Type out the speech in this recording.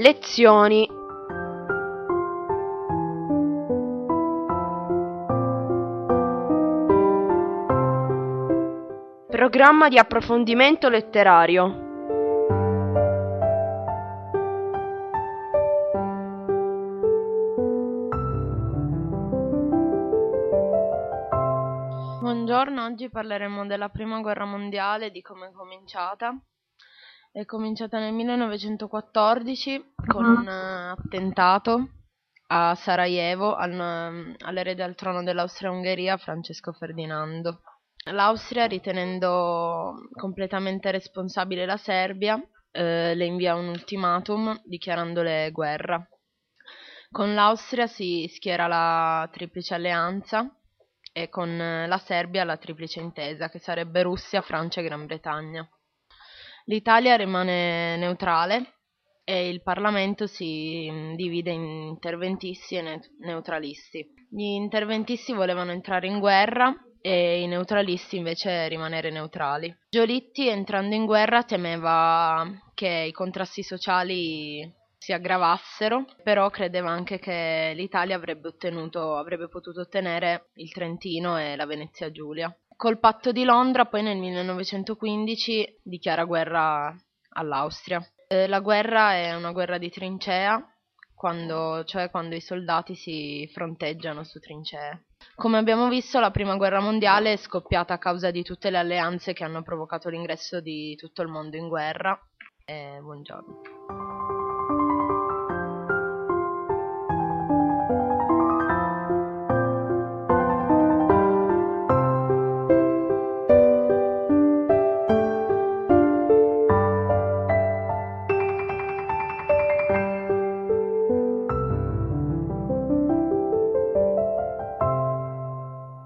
Lezioni Programma di approfondimento letterario Buongiorno, oggi parleremo della prima guerra mondiale, di come è cominciata. È cominciata nel 1914 con un uh, attentato a Sarajevo al, all'erede al trono dell'Austria-Ungheria Francesco Ferdinando. L'Austria, ritenendo completamente responsabile la Serbia, eh, le invia un ultimatum dichiarandole guerra. Con l'Austria si schiera la Triplice Alleanza e con la Serbia la Triplice Intesa, che sarebbe Russia, Francia e Gran Bretagna. L'Italia rimane neutrale e il Parlamento si mm, divide in interventisti e neutralisti. Gli interventisti volevano entrare in guerra e i neutralisti invece rimanere neutrali. Giolitti entrando in guerra temeva che i contrasti sociali si aggravassero, però credeva anche che l'Italia avrebbe, ottenuto, avrebbe potuto ottenere il Trentino e la Venezia Giulia. Col patto di Londra poi nel 1915 dichiara guerra all'Austria. Eh, la guerra è una guerra di trincea, quando, cioè quando i soldati si fronteggiano su trincee. Come abbiamo visto, la prima guerra mondiale è scoppiata a causa di tutte le alleanze che hanno provocato l'ingresso di tutto il mondo in guerra. E buongiorno.